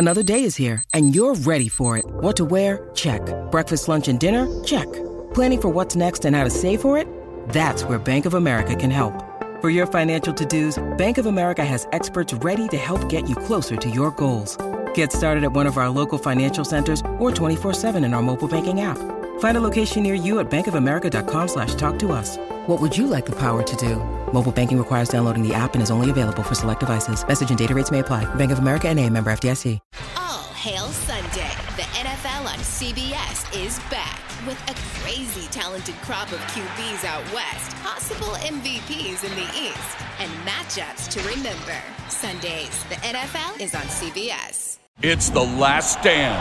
Another day is here, and you're ready for it. What to wear? Check. Breakfast, lunch, and dinner? Check. Planning for what's next and how to save for it? That's where Bank of America can help. For your financial to-dos, Bank of America has experts ready to help get you closer to your goals. Get started at one of our local financial centers or 24-7 in our mobile banking app. Find a location near you at bankofamerica.com slash talk to us. What would you like the power to do? Mobile banking requires downloading the app and is only available for select devices. Message and data rates may apply. Bank of America and a member FDIC. All hail Sunday. The NFL on CBS is back with a crazy talented crop of QBs out west, possible MVPs in the east, and matchups to remember. Sundays, the NFL is on CBS. It's the last stand.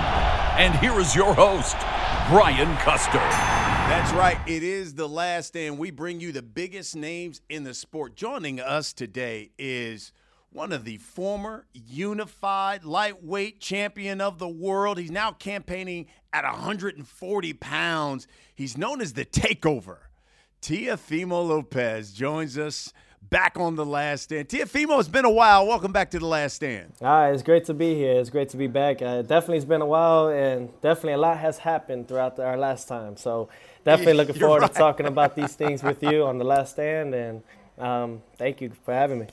And here is your host, Brian Custer. That's right. It is the last stand. We bring you the biggest names in the sport. Joining us today is one of the former unified lightweight champion of the world. He's now campaigning at 140 pounds. He's known as the Takeover. Teofimo Lopez joins us back on the last stand. Teofimo, it's been a while. Welcome back to the last stand. Ah, it's great to be here. It's great to be back. Uh, definitely, it's been a while, and definitely a lot has happened throughout the, our last time. So, definitely looking forward right. to talking about these things with you on the last stand. And um, thank you for having me.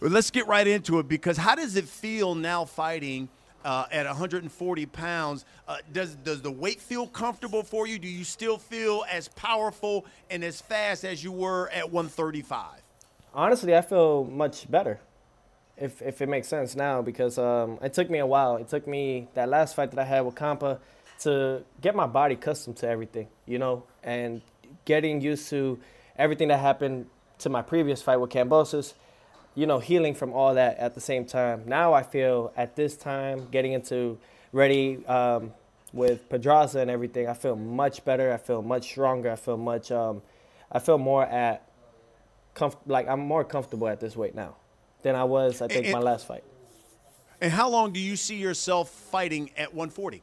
Well, let's get right into it because how does it feel now fighting? Uh, at 140 pounds, uh, does does the weight feel comfortable for you? Do you still feel as powerful and as fast as you were at 135? Honestly, I feel much better, if if it makes sense now, because um, it took me a while. It took me that last fight that I had with Campa to get my body accustomed to everything, you know, and getting used to everything that happened to my previous fight with Kambosos, you know, healing from all that at the same time. Now I feel at this time, getting into ready um, with Pedraza and everything, I feel much better. I feel much stronger. I feel much, um, I feel more at comf- like I'm more comfortable at this weight now than I was. I think and, my last fight. And how long do you see yourself fighting at 140?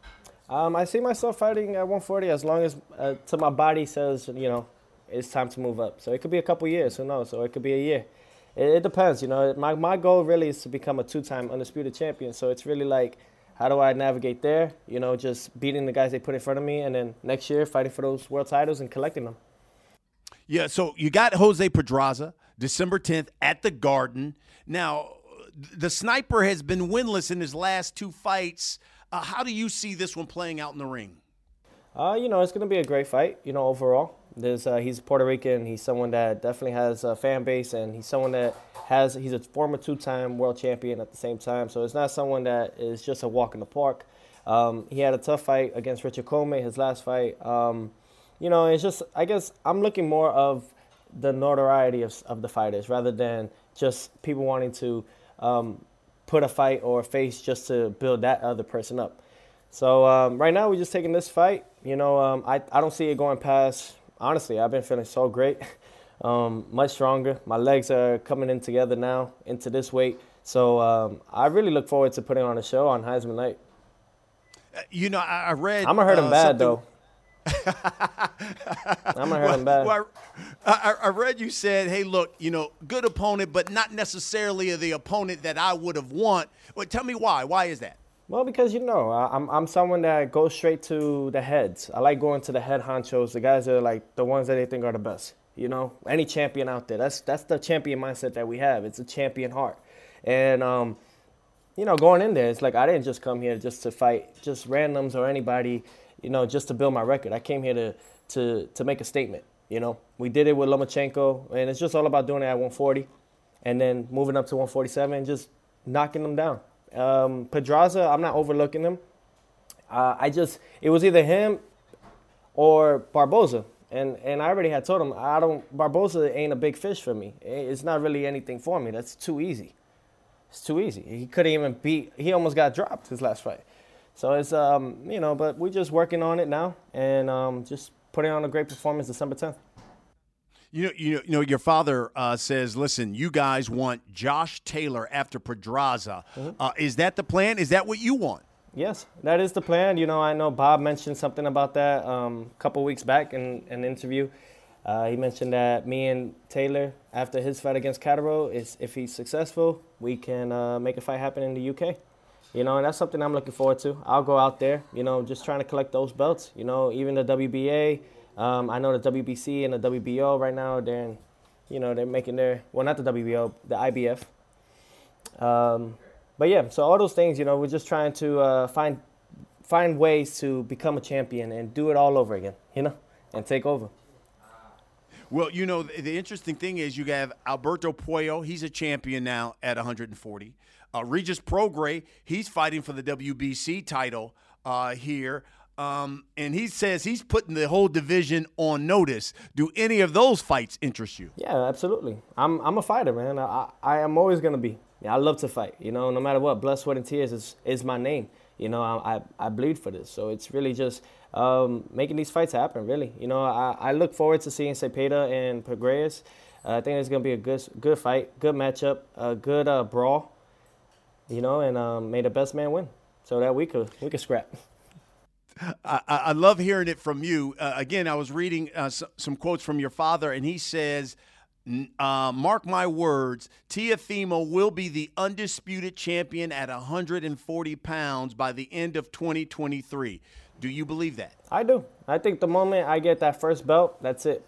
Um, I see myself fighting at 140 as long as uh, to my body says you know it's time to move up. So it could be a couple years, who knows? Or it could be a year. It, it depends. You know, my my goal really is to become a two-time undisputed champion. So it's really like. How do I navigate there? You know, just beating the guys they put in front of me, and then next year fighting for those world titles and collecting them. Yeah, so you got Jose Pedraza December 10th at the Garden. Now, the sniper has been winless in his last two fights. Uh, how do you see this one playing out in the ring? Uh, you know, it's going to be a great fight, you know, overall. There's, uh, he's Puerto Rican. He's someone that definitely has a fan base, and he's someone that has, he's a former two time world champion at the same time. So it's not someone that is just a walk in the park. Um, he had a tough fight against Richard Commey, his last fight. Um, you know, it's just I guess I'm looking more of the notoriety of, of the fighters rather than just people wanting to um, put a fight or a face just to build that other person up. So um, right now we're just taking this fight. You know, um, I I don't see it going past. Honestly, I've been feeling so great, um, much stronger. My legs are coming in together now into this weight. So um, I really look forward to putting on a show on Heisman night. Uh, you know, I, read. I'm gonna hurt him uh, bad though. I'm gonna hurt well, him bad. Well, I, I, read you said, "Hey, look, you know, good opponent, but not necessarily the opponent that I would have want." Well, tell me why. Why is that? Well, because you know, I'm I'm someone that goes straight to the heads. I like going to the head honchos, the guys that are like the ones that they think are the best. You know, any champion out there. That's that's the champion mindset that we have. It's a champion heart, and um, you know, going in there, it's like I didn't just come here just to fight just randoms or anybody you know, just to build my record. I came here to to to make a statement. You know, we did it with Lomachenko, and it's just all about doing it at 140, and then moving up to 147 and just knocking them down. Um, Pedraza, I'm not overlooking him. Uh, I just it was either him or Barboza, and and I already had told him I don't Barboza ain't a big fish for me. It's not really anything for me. That's too easy. It's too easy. He couldn't even beat. He almost got dropped his last fight. So it's um, you know, but we're just working on it now and um, just putting on a great performance December 10th. You know, you know, you know your father uh, says, "Listen, you guys want Josh Taylor after Pedraza. Mm-hmm. Uh, is that the plan? Is that what you want?" Yes, that is the plan. You know, I know Bob mentioned something about that um, a couple weeks back in, in an interview. Uh, he mentioned that me and Taylor, after his fight against Catterall, is if he's successful, we can uh, make a fight happen in the UK. You know, and that's something I'm looking forward to. I'll go out there, you know, just trying to collect those belts. You know, even the WBA, um, I know the WBC and the WBO right now, they're, in, you know, they're making their, well, not the WBO, the IBF. Um, but yeah, so all those things, you know, we're just trying to uh, find find ways to become a champion and do it all over again, you know, and take over. Well, you know, the, interesting thing is you have Alberto Puello. He's a champion now at 140. Uh, Regis Prograis, he's fighting for the WBC title uh, here. Um, and he says he's putting the whole division on notice. Do any of those fights interest you? Yeah, absolutely. I'm, I'm a fighter, man. I, I am always going to be. I love to fight. You know, no matter what, blood, sweat, and tears is, is my name. You know, I, I, I bleed for this. So it's really just um, making these fights happen, really. You know, I, I look forward to seeing Zepeda and Prograis. Uh, I think it's going to be a good good fight, good matchup, a good uh, brawl. You know, and um, may the best man win, so that we could we could scrap. I, I love hearing it from you. Uh, again, I was reading uh, some quotes from your father, and he says uh, mark my words, Teofimo will be the undisputed champion at 140 pounds by the end of 2023. Do you believe that? I do. I think the moment I get that first belt, that's it.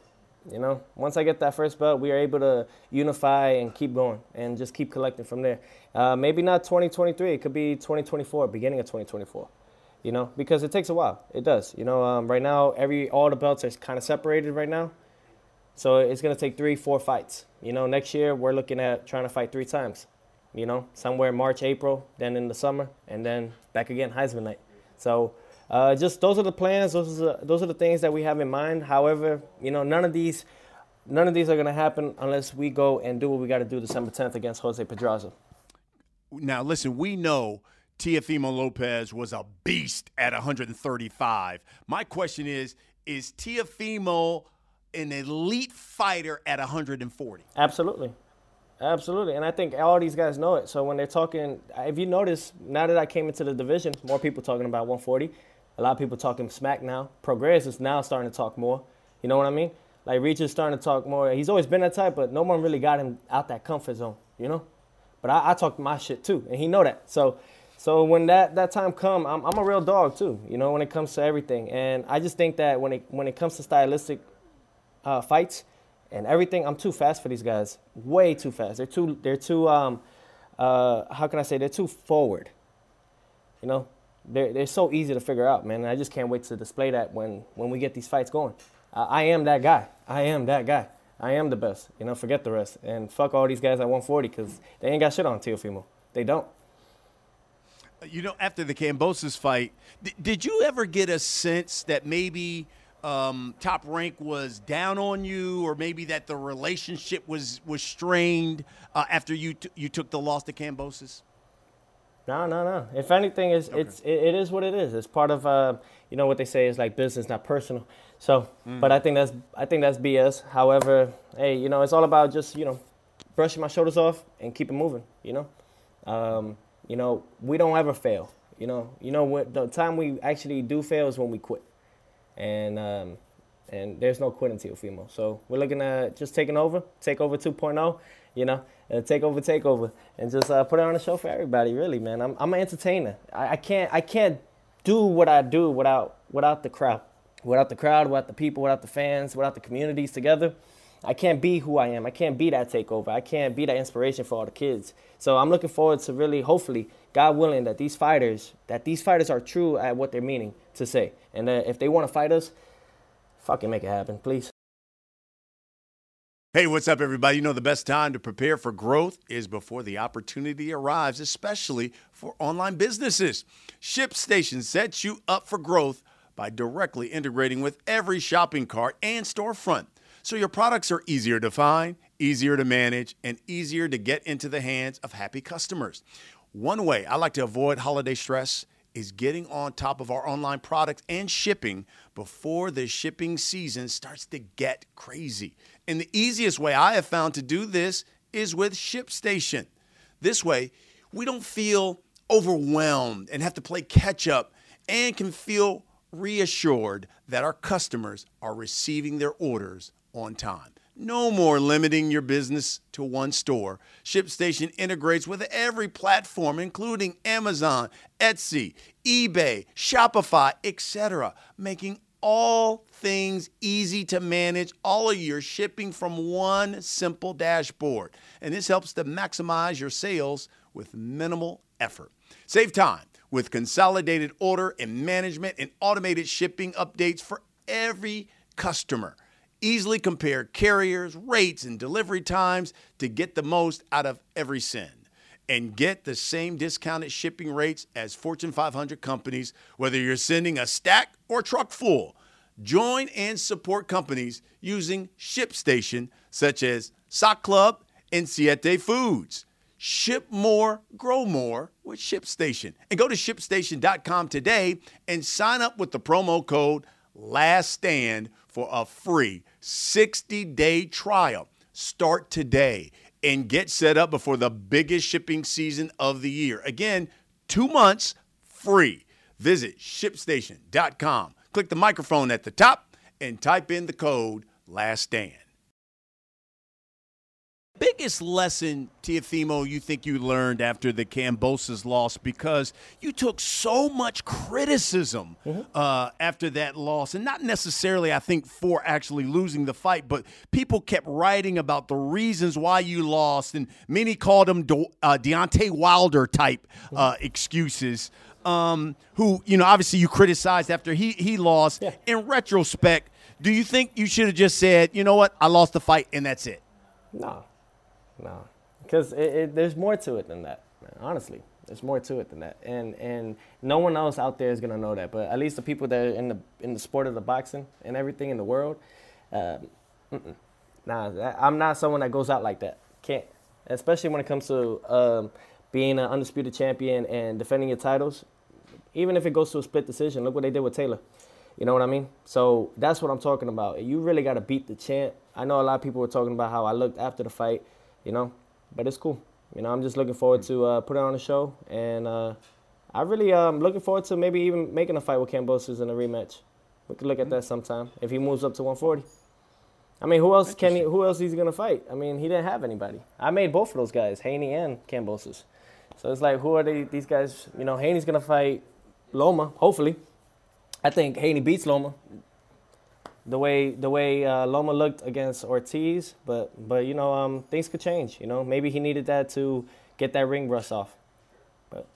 You know, once I get that first belt, we are able to unify and keep going and just keep collecting from there. Uh, maybe not 2023. It could be 2024, beginning of 2024. You know, because it takes a while. It does. You know, um, right now, every all the belts are kind of separated right now. So it's going to take three, four fights. You know, next year we're looking at trying to fight three times. You know, somewhere March, April, then in the summer, and then back again Heisman night. So uh, just those are the plans. Those are the, those are the things that we have in mind. However, you know, none of these none of these are going to happen unless we go and do what we got to do December 10th against Jose Pedraza. Now, listen, we know Teofimo Lopez was a beast at 135. My question is, is Teofimo an elite fighter at 140. Absolutely. Absolutely. And I think all these guys know it. So when they're talking, if you notice, now that I came into the division, more people talking about 140. A lot of people talking smack now. Prograis is now starting to talk more. You know what I mean? Like Reach is starting to talk more. He's always been that type, but no one really got him out that comfort zone, you know? But I, I talk my shit too, and he know that. So so when that, that time come, I'm, I'm a real dog too, you know, when it comes to everything. And I just think that when it when it comes to stylistic uh, fights and everything. I'm too fast for these guys. Way too fast. They're too. They're too. Um, uh, how can I say? They're too forward. You know, they're they're so easy to figure out, man. And I just can't wait to display that when when we get these fights going. Uh, I am that guy. I am that guy. I am the best. You know, forget the rest and fuck all these guys at 140 because they ain't got shit on Teofimo. They don't. You know, after the Kambosos fight, did you ever get a sense that maybe? um, Top Rank was down on you, or maybe that the relationship was was strained uh, after you t- you took the loss to Kambosos? No, no, no. If anything, is okay. it's it, it is what it is. It's part of uh, you know what they say is like business, not personal. So, mm. but I think that's I think that's BS. However, hey, you know, it's all about just you know brushing my shoulders off and keep it moving. You know, um, you know, we don't ever fail. You know, you know what the time we actually do fail is when we quit and um, and there's no quitting Teofimo. So we're looking at just taking over, take over 2.0, you know, uh, take over, take and just uh, put it on a show for everybody. Really, man, I'm I'm an entertainer. I, I can't I can't do what I do without without the crowd, without the crowd, without the people, without the fans, without the communities together. I can't be who I am. I can't be that takeover. I can't be that inspiration for all the kids. So I'm looking forward to really, hopefully, God willing, that these fighters, that these fighters are true at what they're meaning to say. And uh, if they want to fight us, fucking make it happen, please. Hey, what's up, everybody? You know, the best time to prepare for growth is before the opportunity arrives, especially for online businesses. ShipStation sets you up for growth by directly integrating with every shopping cart and storefront so your products are easier to find easier to manage, and easier to get into the hands of happy customers. One way I like to avoid holiday stress is getting on top of our online products and shipping before the shipping season starts to get crazy. And the easiest way I have found to do this is with ShipStation. This way, we don't feel overwhelmed and have to play catch up and can feel reassured that our customers are receiving their orders on time. No more limiting your business to one store. ShipStation integrates with every platform, including Amazon, Etsy, eBay, Shopify, etc., making all things easy to manage all of your shipping from one simple dashboard. And this helps to maximize your sales with minimal effort. Save time with consolidated order and management and automated shipping updates for every customer. Easily compare carriers, rates, and delivery times to get the most out of every send. And get the same discounted shipping rates as Fortune 500 companies, whether you're sending a stack or truck full. Join and support companies using ShipStation, such as Sock Club and Siete Foods. Ship more, grow more with ShipStation. And go to shipstation.com today and sign up with the promo code LAST STAND for a free 60 day trial. Start today and get set up before the biggest shipping season of the year. Again, two months free. Visit shipstation.com. Click the microphone at the top and type in the code LAST STAND biggest lesson, Teofimo, you think you learned after the Kambosos loss? Because you took so much criticism mm-hmm. uh, after that loss, and not necessarily, I think, for actually losing the fight, but people kept writing about the reasons why you lost, and many called them De- uh, Deontay Wilder type uh, mm-hmm. excuses. Um, who you know, obviously, you criticized after he he lost. Yeah. In retrospect, do you think you should have just said, you know what, I lost the fight, and that's it? No, no, because there's more to it than that. Man. Honestly, there's more to it than that, and and no one else out there is gonna know that. But at least the people that are in the in the sport of the boxing and everything in the world, uh, nah, I'm not someone that goes out like that. Can't, especially when it comes to um, being an undisputed champion and defending your titles. Even if it goes to a split decision, look what they did with Taylor. You know what I mean? So that's what I'm talking about. You really got to beat the champ. I know a lot of people were talking about how I looked after the fight you know. But it's cool. You know, I'm just looking forward to uh, putting on a show, and uh, I really um looking forward to maybe even making a fight with Kambosos in a rematch. We could look at that sometime if he moves up to 140. I mean, who else can he? Who else is he gonna fight? I mean, he didn't have anybody. I made both of those guys, Haney and Kambosos. So it's like, who are they, these guys? You know, Haney's gonna fight Loma, hopefully. I think Haney beats Loma the way the way uh, Loma looked against Ortiz, but but you know um, things could change. You know maybe he needed that to get that ring rust off. But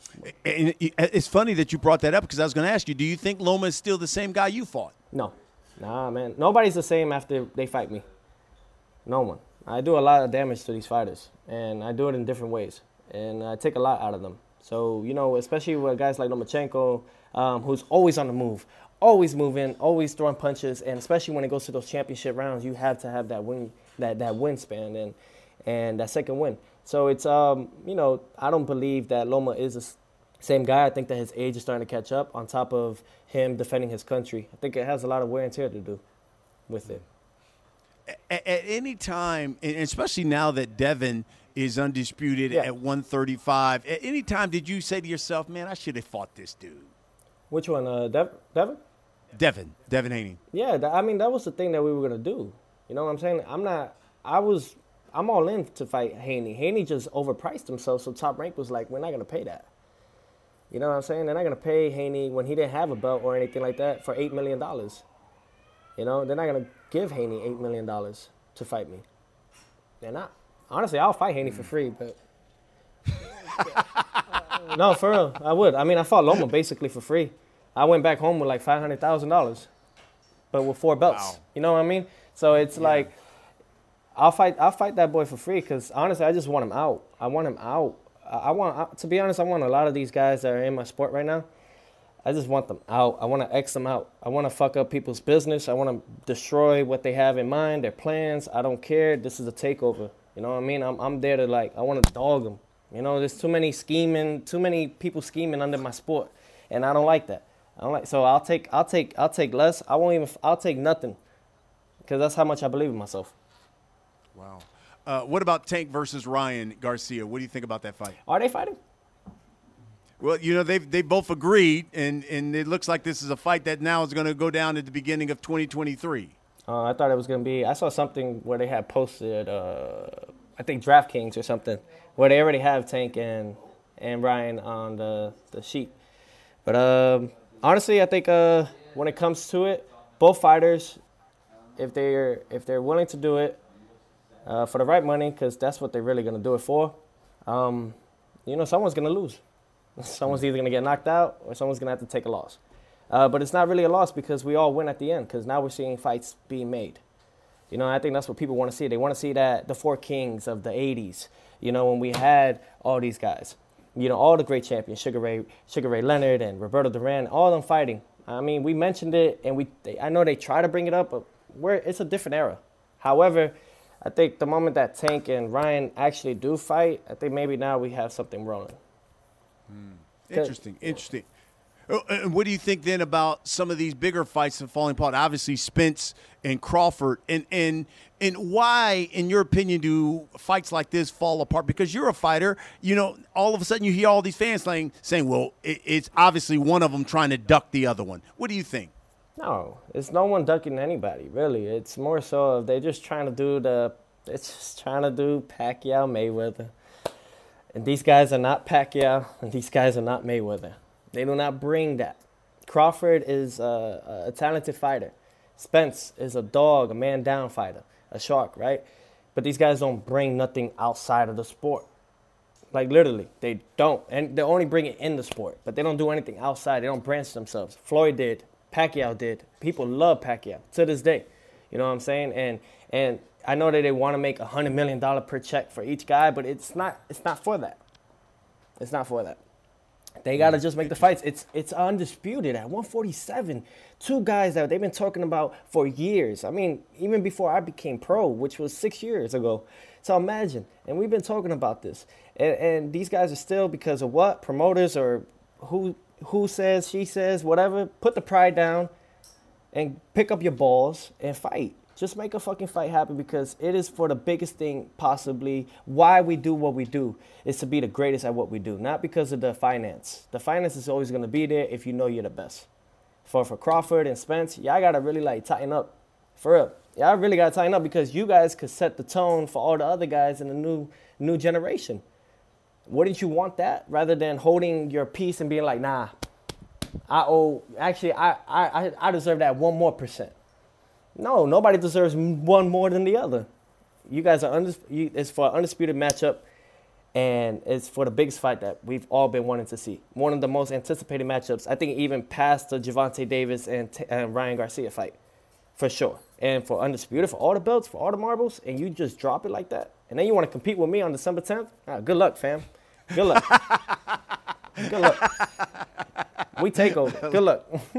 it's funny that you brought that up because I was going to ask you: Do you think Loma is still the same guy you fought? No, nah, man. Nobody's the same after they fight me. No one. I do a lot of damage to these fighters, and I do it in different ways, and I take a lot out of them. So you know, especially with guys like Lomachenko, um, who's always on the move, always moving, always throwing punches, and especially when it goes to those championship rounds, you have to have that win, that that win span and and that second win. So it's um you know I don't believe that Loma is the same guy. I think that his age is starting to catch up. On top of him defending his country, I think it has a lot of wear and tear to do with it. At, at any time, and especially now that Devin is undisputed yeah. at 135, at any time did you say to yourself, "Man, I should have fought this dude"? Which one, uh, Dev- Devin? Devin, Devin Haney. Yeah, I mean that was the thing that we were gonna do. You know what I'm saying? I'm not. I was. I'm all in to fight Haney. Haney just overpriced himself, so Top Rank was like, "We're not gonna pay that." You know what I'm saying? They're not gonna pay Haney when he didn't have a belt or anything like that for eight million dollars. You know, they're not gonna give Haney eight million dollars to fight me. They're not. Honestly, I'll fight Haney for free, but. no, for real, I would. I mean, I fought Loma basically for free. I went back home with like five hundred thousand dollars, but with four belts. Wow. You know what I mean? So it's yeah. like, I'll fight. I'll fight that boy for free because honestly, I just want him out. I want him out. I want, to be honest, I want a lot of these guys that are in my sport right now. I just want them out. I want to X them out. I want to fuck up people's business. I want to destroy what they have in mind, their plans. I don't care. This is a takeover. You know what I mean? I'm, I'm there to like, I want to dog them. You know, there's too many scheming, too many people scheming under my sport, and I don't like that. I don't like. So I'll take, I'll take, I'll take less. I won't even. I'll take nothing, because that's how much I believe in myself. Wow. Uh, what about Tank versus Ryan Garcia? What do you think about that fight? Are they fighting? Well, you know they've they both agreed, and and it looks like this is a fight that now is going to go down at the beginning of 2023. Uh, I thought it was going to be. I saw something where they had posted, uh, I think DraftKings or something, where they already have Tank and and Ryan on the the sheet. But um, honestly, I think uh, when it comes to it, both fighters, if they're if they're willing to do it uh, for the right money, because that's what they're really to do it for, um, you know, someone's to lose. Someone's either to get knocked out or someone's to have to take a loss. Uh, but it's not really a loss because we all win at the end because now we're seeing fights being made. You know, I think that's what people want to see. They want to see that the four kings of the 80s, you know, when we had all these guys, you know, all the great champions, Sugar Ray, Sugar Ray Leonard and Roberto Duran, all of them fighting. I mean, we mentioned it and we, they, I know they try to bring it up, but we're, it's a different era. However, I think the moment that Tank and Ryan actually do fight, I think maybe now we have something rolling. Hmm. Interesting, interesting. And what do you think then about some of these bigger fights that falling apart? Obviously, Spence and Crawford, and and and why, in your opinion, do fights like this fall apart? Because you're a fighter, you know. All of a sudden, you hear all these fans saying, saying, "Well, it, it's obviously one of them trying to duck the other one." What do you think? No, it's no one ducking anybody, really. It's more so they're just trying to do the, it's just trying to do Pacquiao Mayweather. And these guys are not Pacquiao, and these guys are not Mayweather. They do not bring that. Crawford is a, a talented fighter. Spence is a dog, a man down fighter, a shark, right? But these guys don't bring nothing outside of the sport. Like literally, they don't, and they only bring it in the sport, but they don't do anything outside. They don't branch themselves. Floyd did, Pacquiao did. People love Pacquiao to this day. You know what I'm saying? And and I know that they want to make a hundred million dollar per check for each guy, but it's not. It's not for that. It's not for that. They gotta just make the fights. It's it's undisputed at 147. Two guys that they've been talking about for years. I mean, even before I became pro, which was six years ago. So imagine, and we've been talking about this, and, and these guys are still because of what promoters or who who says she says whatever. Put the pride down, and pick up your balls and fight. Just make a fucking fight happen because it is for the biggest thing possibly. Why we do what we do is to be the greatest at what we do, not because of the finance. The finance is always gonna be there if you know you're the best. For for Crawford and Spence, y'all gotta really like tighten up, for real. Y'all really gotta tighten up because you guys could set the tone for all the other guys in the new new generation. Wouldn't you want that rather than holding your peace and being like, nah, I owe actually I I- I deserve that one more percent. No, nobody deserves one more than the other. You guys are undis- you, it's for an undisputed matchup, and it's for the biggest fight that we've all been wanting to see. One of the most anticipated matchups, I think, even past the Gervonta Davis and, T- and Ryan Garcia fight, for sure. And for undisputed, for all the belts, for all the marbles, and you just drop it like that, and then you want to compete with me on December 10th? Ah, good luck, fam. Good luck. good luck. We take over. Good luck.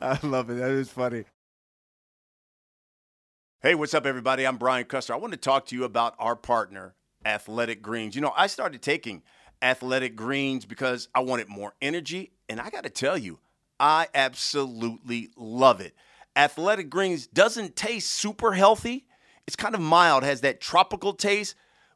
I love it. That is funny. Hey, what's up, everybody? I'm Brian Custer. I want to talk to you about our partner, Athletic Greens. You know, I started taking Athletic Greens because I wanted more energy, and I got to tell you, I absolutely love it. Athletic Greens doesn't taste super healthy. It's kind of mild, has that tropical taste,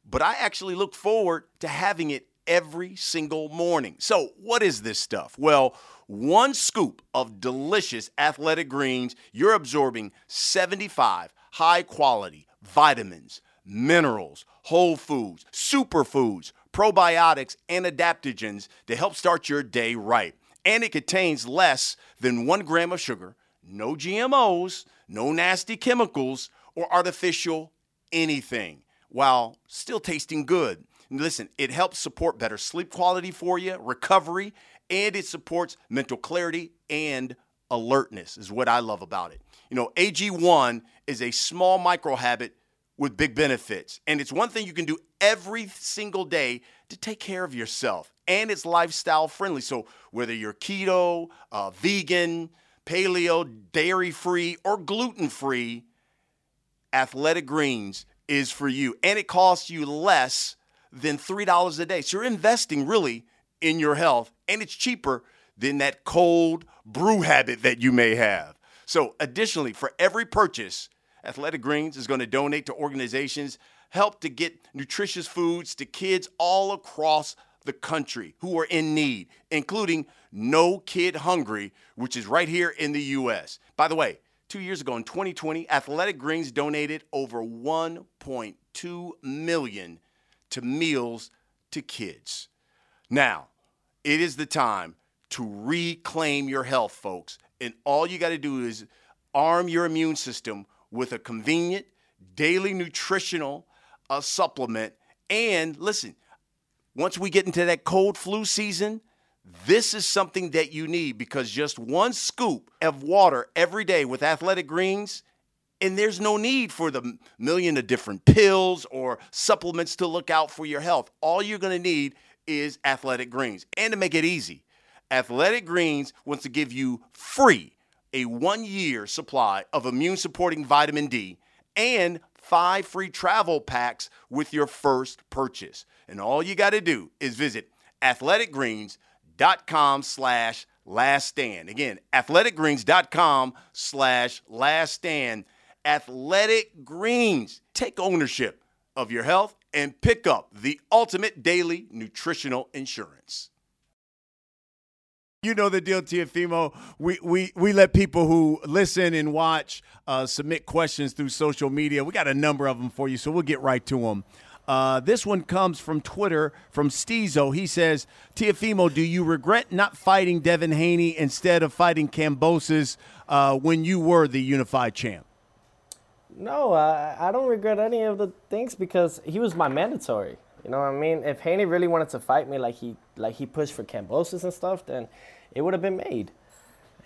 but I actually look forward to having it every single morning. So, what is this stuff? Well, one scoop of delicious athletic greens, you're absorbing 75 high quality vitamins, minerals, whole foods, superfoods, probiotics, and adaptogens to help start your day right. And it contains less than one gram of sugar, no GMOs, no nasty chemicals, or artificial anything, while still tasting good. Listen, it helps support better sleep quality for you, recovery, and it supports mental clarity and alertness, is what I love about it. You know, AG1 is a small micro habit with big benefits, and it's one thing you can do every single day to take care of yourself. and it's lifestyle friendly. So whether you're keto, uh, vegan, paleo, dairy free, or gluten free, Athletic Greens is for you. And it costs you less than $3 a day. So you're investing really in your health, and it's cheaper than that cold brew habit that you may have. So, additionally, for every purchase, Athletic Greens is going to donate to organizations help to get nutritious foods to kids all across the country who are in need, including No Kid Hungry, which is right here in the U.S. By the way, two years ago in 2020, Athletic Greens donated over 1.2 million to meals to kids. Now, it is the time to reclaim your health, folks. And all you got to do is arm your immune system with a convenient daily nutritional uh, supplement. And listen, once we get into that cold flu season, this is something that you need because just one scoop of water every day with Athletic Greens, and there's no need for the million of different pills or supplements to look out for your health. All you're going to need is Athletic Greens. And to make it easy, Athletic Greens wants to give you free a one year supply of immune supporting vitamin D and five free travel packs with your first purchase. And all you got to do is visit athleticgreens.com slash last stand. Again, athleticgreens.com slash last stand. Athletic Greens. Take ownership of your health and pick up the ultimate daily nutritional insurance. You know the deal, Teofimo. We, we, we let people who listen and watch uh, submit questions through social media. We got a number of them for you, so we'll get right to them. Uh, this one comes from Twitter from Steezo. He says, Teofimo, do you regret not fighting Devin Haney instead of fighting Kambosos uh, when you were the unified champ? No, I, I don't regret any of the things because he was my mandatory. You know what I mean? If Haney really wanted to fight me like he like he pushed for Kambosos and stuff, then it would have been made.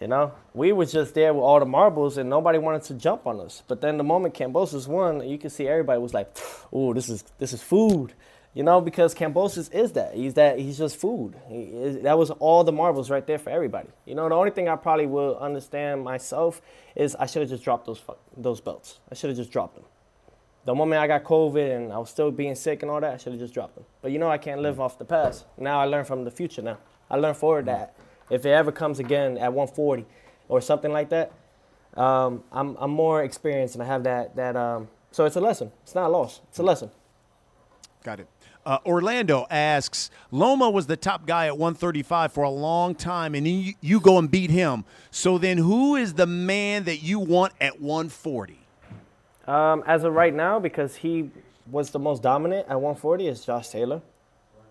You know, we was just there with all the marbles, and nobody wanted to jump on us. But then the moment Kambosos won, you can see everybody was like, "Oh, this is this is food," you know, because Kambosos is that. He's that. He's just food. He, that was all the marbles right there for everybody. You know, the only thing I probably will understand myself is I should have just dropped those those belts. I should have just dropped them. The moment I got COVID and I was still being sick and all that, I should have just dropped them. But you know, I can't live off the past. Now I learn from the future. Now I learn forward that if it ever comes again at 140 or something like that, um, I'm, I'm more experienced and I have that that. Um, so it's a lesson. It's not a loss. It's a lesson. Got it. Uh, Orlando asks, Loma was the top guy at 135 for a long time, and you, you go and beat him. So then, who is the man that you want at 140? Um, as of right now, because he was the most dominant at 140, is Josh Taylor.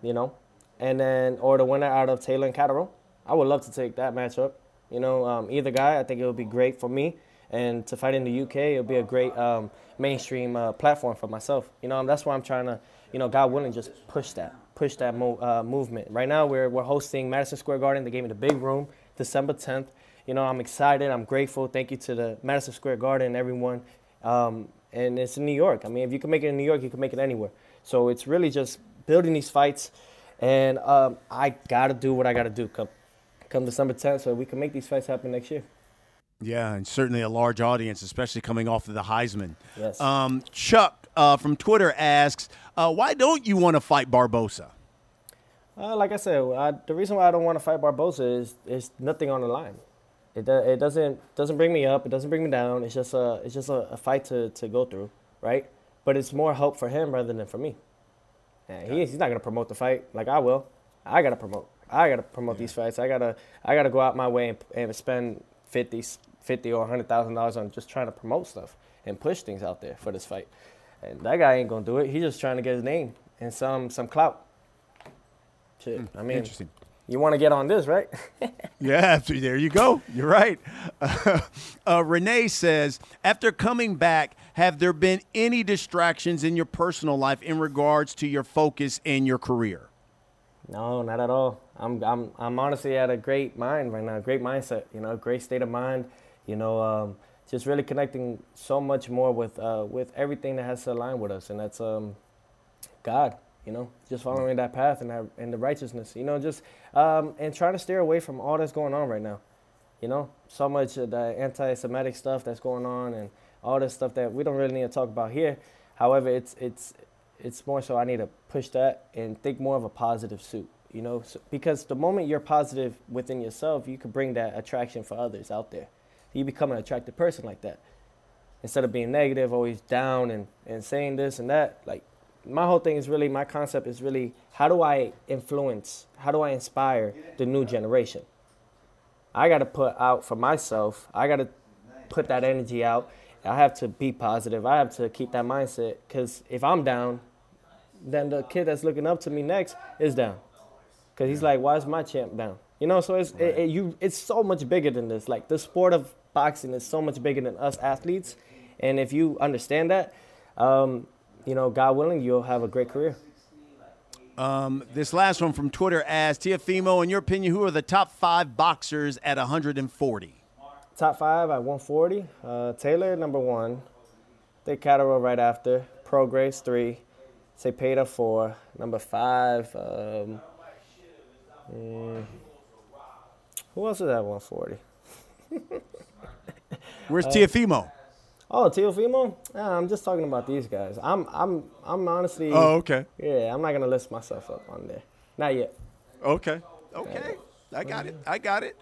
You know, and then or the winner out of Taylor and Catterall. I would love to take that matchup. You know, um, either guy, I think it would be great for me. And to fight in the UK, it would be a great um, mainstream uh, platform for myself. You know, that's why I'm trying to, you know, God willing, just push that, push that mo- uh, movement. Right now, we're, we're hosting Madison Square Garden. They gave me the big room, December 10th. You know, I'm excited. I'm grateful. Thank you to the Madison Square Garden and everyone. Um, and it's in New York. I mean, if you can make it in New York, you can make it anywhere. So it's really just building these fights. And um, I got to do what I got to do come December 10th so we can make these fights happen next year. Yeah, and certainly a large audience, especially coming off of the Heisman. Yes. Um, Chuck uh, from Twitter asks, uh, why don't you want to fight Barboza? Uh, like I said, I, the reason why I don't want to fight Barboza is is nothing on the line. It, it doesn't doesn't bring me up. It doesn't bring me down. It's just a it's just a, a fight to, to go through, right? But it's more help for him rather than for me. Yeah, he, he's not gonna promote the fight like I will. I gotta promote. I gotta promote yeah. these fights. I gotta I gotta go out my way and, and spend 50, 50 or hundred thousand dollars on just trying to promote stuff and push things out there for this fight. And that guy ain't gonna do it. He's just trying to get his name and some some clout. Shit. Mm, I mean, interesting. You want to get on this, right? yeah, there you go. You're right. Uh, uh, Renee says, after coming back, have there been any distractions in your personal life in regards to your focus and your career? No, not at all. I'm I'm I'm honestly at a great mind right now, great mindset. You know, great state of mind. You know, um, just really connecting so much more with uh, with everything that has to align with us, and that's um, God. You know, just following that path and that and the righteousness. You know, just um, and trying to steer away from all that's going on right now. You know, so much of the anti-Semitic stuff that's going on and all this stuff that we don't really need to talk about here. However, it's it's it's more so I need to push that and think more of a positive suit. You know, so, because the moment you're positive within yourself, you can bring that attraction for others out there. You become an attractive person like that. Instead of being negative, always down and, and saying this and that, like my whole thing is really my concept is really how do I influence, how do I inspire the new generation? I got to put out for myself. I got to put that energy out. I have to be positive. I have to keep that mindset because if I'm down, then the kid that's looking up to me next is down. Because he's like, why is my champ down? You know, so it's it, it, you. It's so much bigger than this. Like the sport of boxing is so much bigger than us athletes, and if you understand that, um, you know, God willing, you'll have a great career. Um, this last one from Twitter asks, Teofimo, in your opinion, who are the top five boxers at 140? Top five at 140. Uh, Taylor, number one. Catterall right after. Prograis, three. Zepeda, four. Number five. Um, mm, who else is at 140? Where's uh, Teofimo? Oh, Teofimo? Nah, I'm just talking about these guys. I'm, I'm, I'm honestly. Oh, okay. Yeah, I'm not gonna list myself up on there. Not yet. Okay. Okay. I got it. I got it.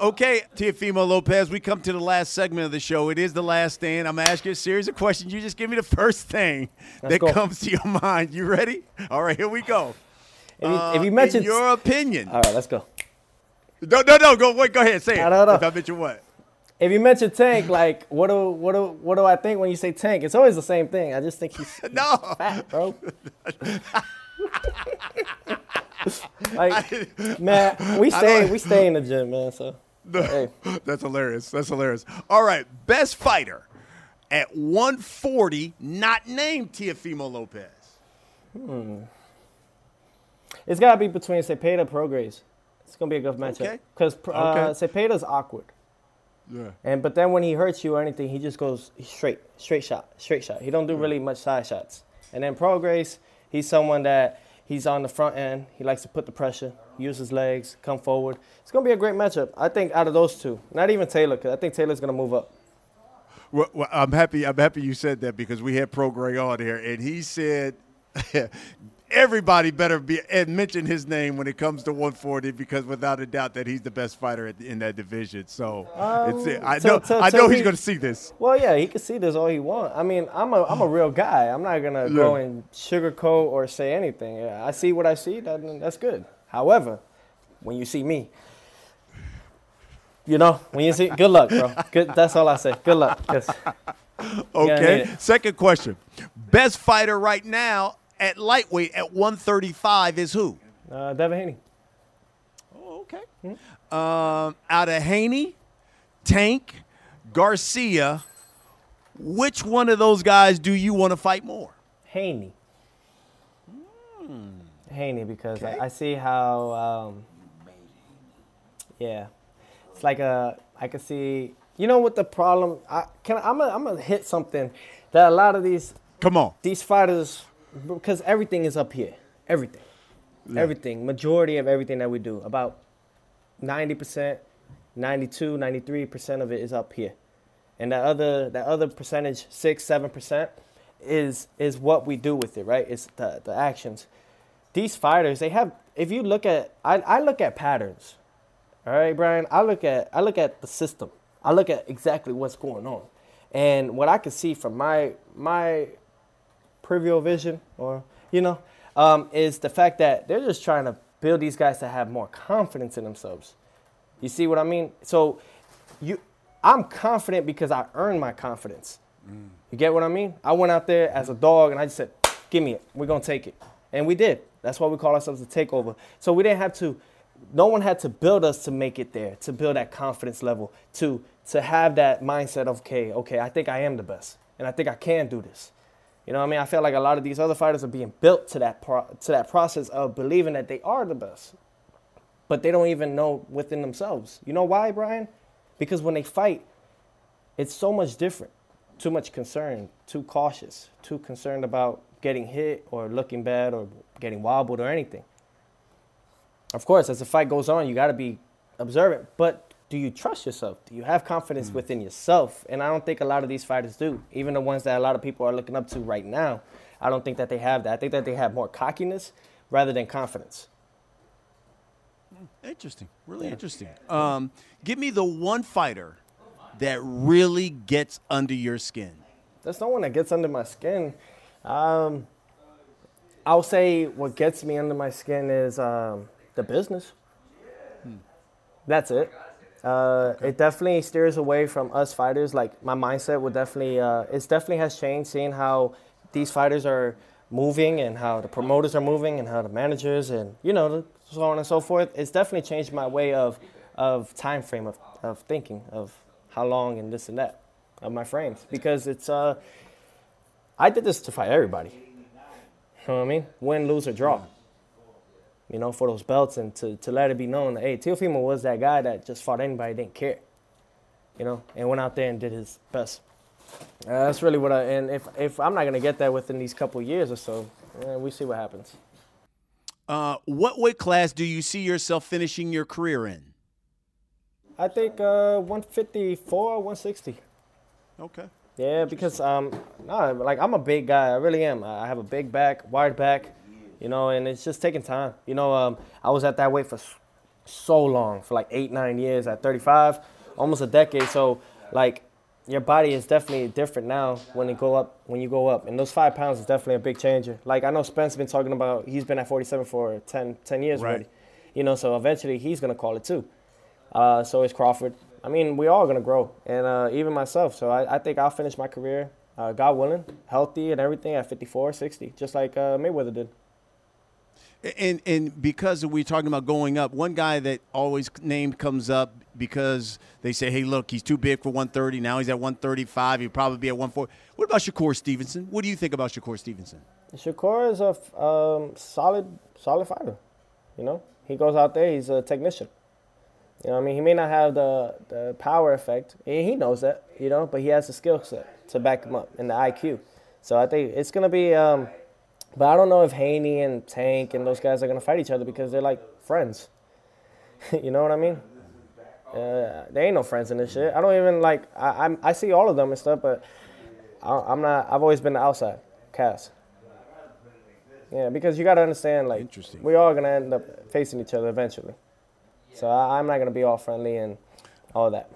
Okay, Teofimo Lopez, we come to the last segment of the show. It is the last stand. I'm to ask you a series of questions. You just give me the first thing Let's that go. comes to your mind. You ready? All right, here we go. If you, uh, if you mention your opinion. All right, let's go. No, no, no. Go wait. Go ahead. Say it. No, no, no. If I mention what? If you mention Tank, like what do what do what do I think when you say Tank? It's always the same thing. I just think he's, he's no fat, bro. like man, we stay we stay in the gym, man. So hey. that's hilarious. That's hilarious. All right, best fighter at 140, not named Teofimo Lopez. Hmm. It's got to be between Zepeda and Prograis. It's gonna be a good matchup because okay. uh, okay. Zepeda's awkward. Yeah. And but then when he hurts you or anything, he just goes straight, straight shot, straight shot. He don't do really much side shots. And then Prograis, he's someone that he's on the front end. He likes to put the pressure, use his legs, come forward. It's gonna be a great matchup. I think out of those two, not even Taylor, because I think Taylor's gonna move up. Well, well, I'm happy. I'm happy you said that because we had Prograis on here, and he said everybody better be and mention his name when it comes to 140 because without a doubt that he's the best fighter in that division. So um, it's I know I know he's going to see this. Well, yeah, he can see this all he wants. I mean, I'm a I'm a real guy. I'm not going to yeah. go and sugarcoat or say anything. Yeah, I see what I see. That, that's good. However, when you see me, you know, when you see, good luck, bro. Good. That's all I say. Good luck. Okay. Second question. Best fighter right now at lightweight at 135 is who? Uh, Devin Haney. Oh, okay. Mm-hmm. Um, out of Haney, Tank, Garcia, which one of those guys do you want to fight more? Haney. Mm. Haney, because okay. I, I, see how, um, yeah, it's like a, I can see, you know what the problem, I can, I'm gonna, I'm gonna hit something that a lot of these, come on, these fighters because everything is up here. Everything. Yeah. Everything. Majority of everything that we do. About 90%, 92, 93% of it is up here. And that other that other percentage, six, seven percent, is is what we do with it, right? It's the the actions. These fighters, they have if you look at I, I look at patterns. All right, Brian. I look at I look at the system. I look at exactly what's going on. And what I can see from my my peripheral vision, or you know, um, is the fact that they're just trying to build these guys to have more confidence in themselves. You see what I mean? So, you, I'm confident because I earned my confidence. Mm. You get what I mean? I went out there as a dog and I just said, "Give me it. We're gonna take it," and we did. That's why we call ourselves a takeover. So we didn't have to. No one had to build us to make it there, to build that confidence level, to to have that mindset of, okay, okay, I think I am the best, and I think I can do this. You know what I mean? I feel like a lot of these other fighters are being built to that pro- to that process of believing that they are the best. But they don't even know within themselves. You know why, Brian? Because when they fight, it's so much different. Too much concern, too cautious, too concerned about getting hit or looking bad or getting wobbled or anything. Of course, as the fight goes on, you got to be observant. But do you trust yourself? Do you have confidence mm. within yourself? And I don't think a lot of these fighters do. Even the ones that a lot of people are looking up to right now, I don't think that they have that. I think that they have more cockiness rather than confidence. Interesting. Really yeah. interesting. Um, give me the one fighter that really gets under your skin. There's no one that gets under my skin. Um, I'll say what gets me under my skin is um, the business. Hmm. That's it. Uh, okay. It definitely steers away from us fighters. Like my mindset would definitely, uh, it definitely has changed. Seeing how these fighters are moving and how the promoters are moving and how the managers and you know so on and so forth. It's definitely changed my way of of time frame of, of thinking of how long and this and that of my frames because it's uh I did this to fight everybody. You know what I mean? Win, lose, or draw. You know, for those belts and to, to let it be known that, hey, Teofimo was that guy that just fought anybody, didn't care. You know, and went out there and did his best. Uh, that's really what I, and if, if I'm not going to get that within these couple years or so, eh, we see what happens. Uh, what weight class do you see yourself finishing your career in? I think uh, 154, 160. Okay. Yeah, because um, no, like I'm a big guy. I really am. I have a big back, wide back, you know, and it's just taking time. You know, um, I was at that weight for so long, for like eight, nine years. At 35, almost a decade. So, like, your body is definitely different now when you go up. When you go up, and those five pounds is definitely a big changer. Like I know Spence has been talking about. He's been at 47 for 10, 10 years right. already. You know, so eventually he's gonna call it too. Uh, so is Crawford. I mean, we all gonna grow, and uh, even myself. So I, I, think I'll finish my career, uh, God willing, healthy and everything at 54, 60, just like uh, Mayweather did. And and because we're talking about going up, one guy that always named comes up because they say, "Hey, look, he's too big for 130. Now he's at 135. He'll probably be at 140." What about Shakur Stevenson? What do you think about Shakur Stevenson? Shakur is a um, solid, solid fighter. You know, he goes out there. He's a technician. You know, I mean, he may not have the the power effect. And he knows that, you know, but he has the skill set to back him up and the IQ. So I think it's gonna be. Um, but I don't know if Haney and Tank and those guys are gonna fight each other because they're like friends. you know what I mean? Uh, there ain't no friends in this shit. I don't even like. I I'm, i see all of them and stuff, but I, am not. I've always been the outside cast. Yeah, because you got to understand, like, we all gonna end up facing each other eventually. So I, I'm not going to be all friendly and all that.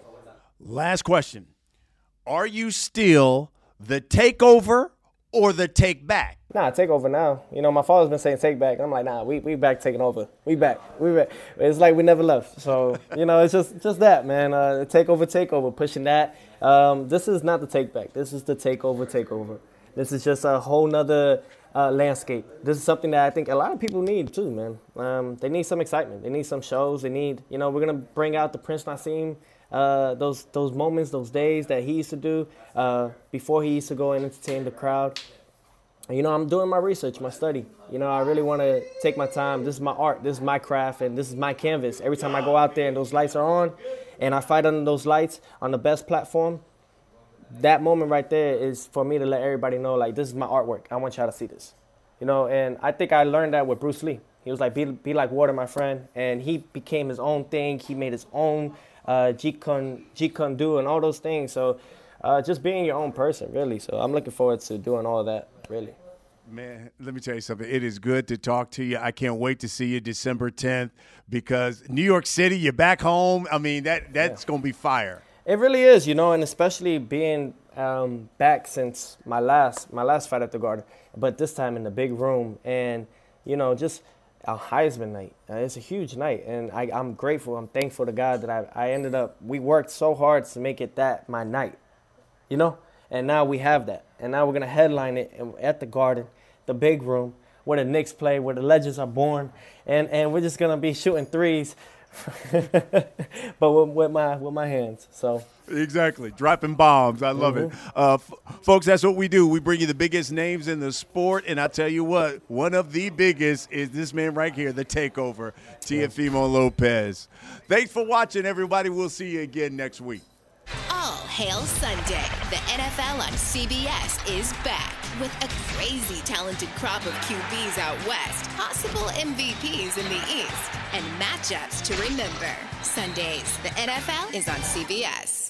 Last question. Are you still the takeover or the take back? Nah, take over now. You know, my father's been saying take back. I'm like, nah, we, we back taking over. We back. We back. It's like we never left. So, you know, it's just just that, man. Uh, take over, take over, pushing that. Um, this is not the take back. This is the take over, take over. This is just a whole nother uh, landscape. This is something that I think a lot of people need too, man. Um, they need some excitement. They need some shows. They need, you know, we're gonna bring out the Prince Naseem, uh, those those moments, those days that he used to do uh, before he used to go and entertain the crowd. you know, I'm doing my research, my study. You know, I really want to take my time. This is my art. This is my craft, and this is my canvas. Every time I go out there and those lights are on, and I fight under those lights on the best platform, that moment right there is for me to let everybody know like this is my artwork. I want y'all to see this. You know, and I think I learned that with Bruce Lee. He was like, be, be like water, my friend. And he became his own thing. He made his own uh, Jeet Kune Do and all those things. So uh, just being your own person, really. So I'm looking forward to doing all that, really. Man, let me tell you something. It is good to talk to you. I can't wait to see you December 10th because New York City, you're back home. I mean, that that's yeah. going to be fire. It really is, you know, and especially being um, back since my last my last fight at the Garden, but this time in the big room, and you know, just a Heisman night. Uh, it's a huge night, and I, am grateful. I'm thankful to God that I, I ended up. We worked so hard to make it that my night, you know, and now we have that, and now we're gonna headline it at the Garden, the big room where the Knicks play, where the legends are born, and and we're just gonna be shooting threes but with, with, my with my hands. So exactly, dropping bombs. I love mm-hmm. it, uh, f- folks. That's what we do. We bring you the biggest names in the sport, and I tell you what, one of the biggest is this man right here, the Takeover, Teofimo Lopez. Thanks for watching, everybody. We'll see you again next week. Hail Sunday. The NFL on CBS is back with a crazy talented crop of QBs out west, possible MVPs in the East, and matchups to remember. Sundays, the NFL is on CBS.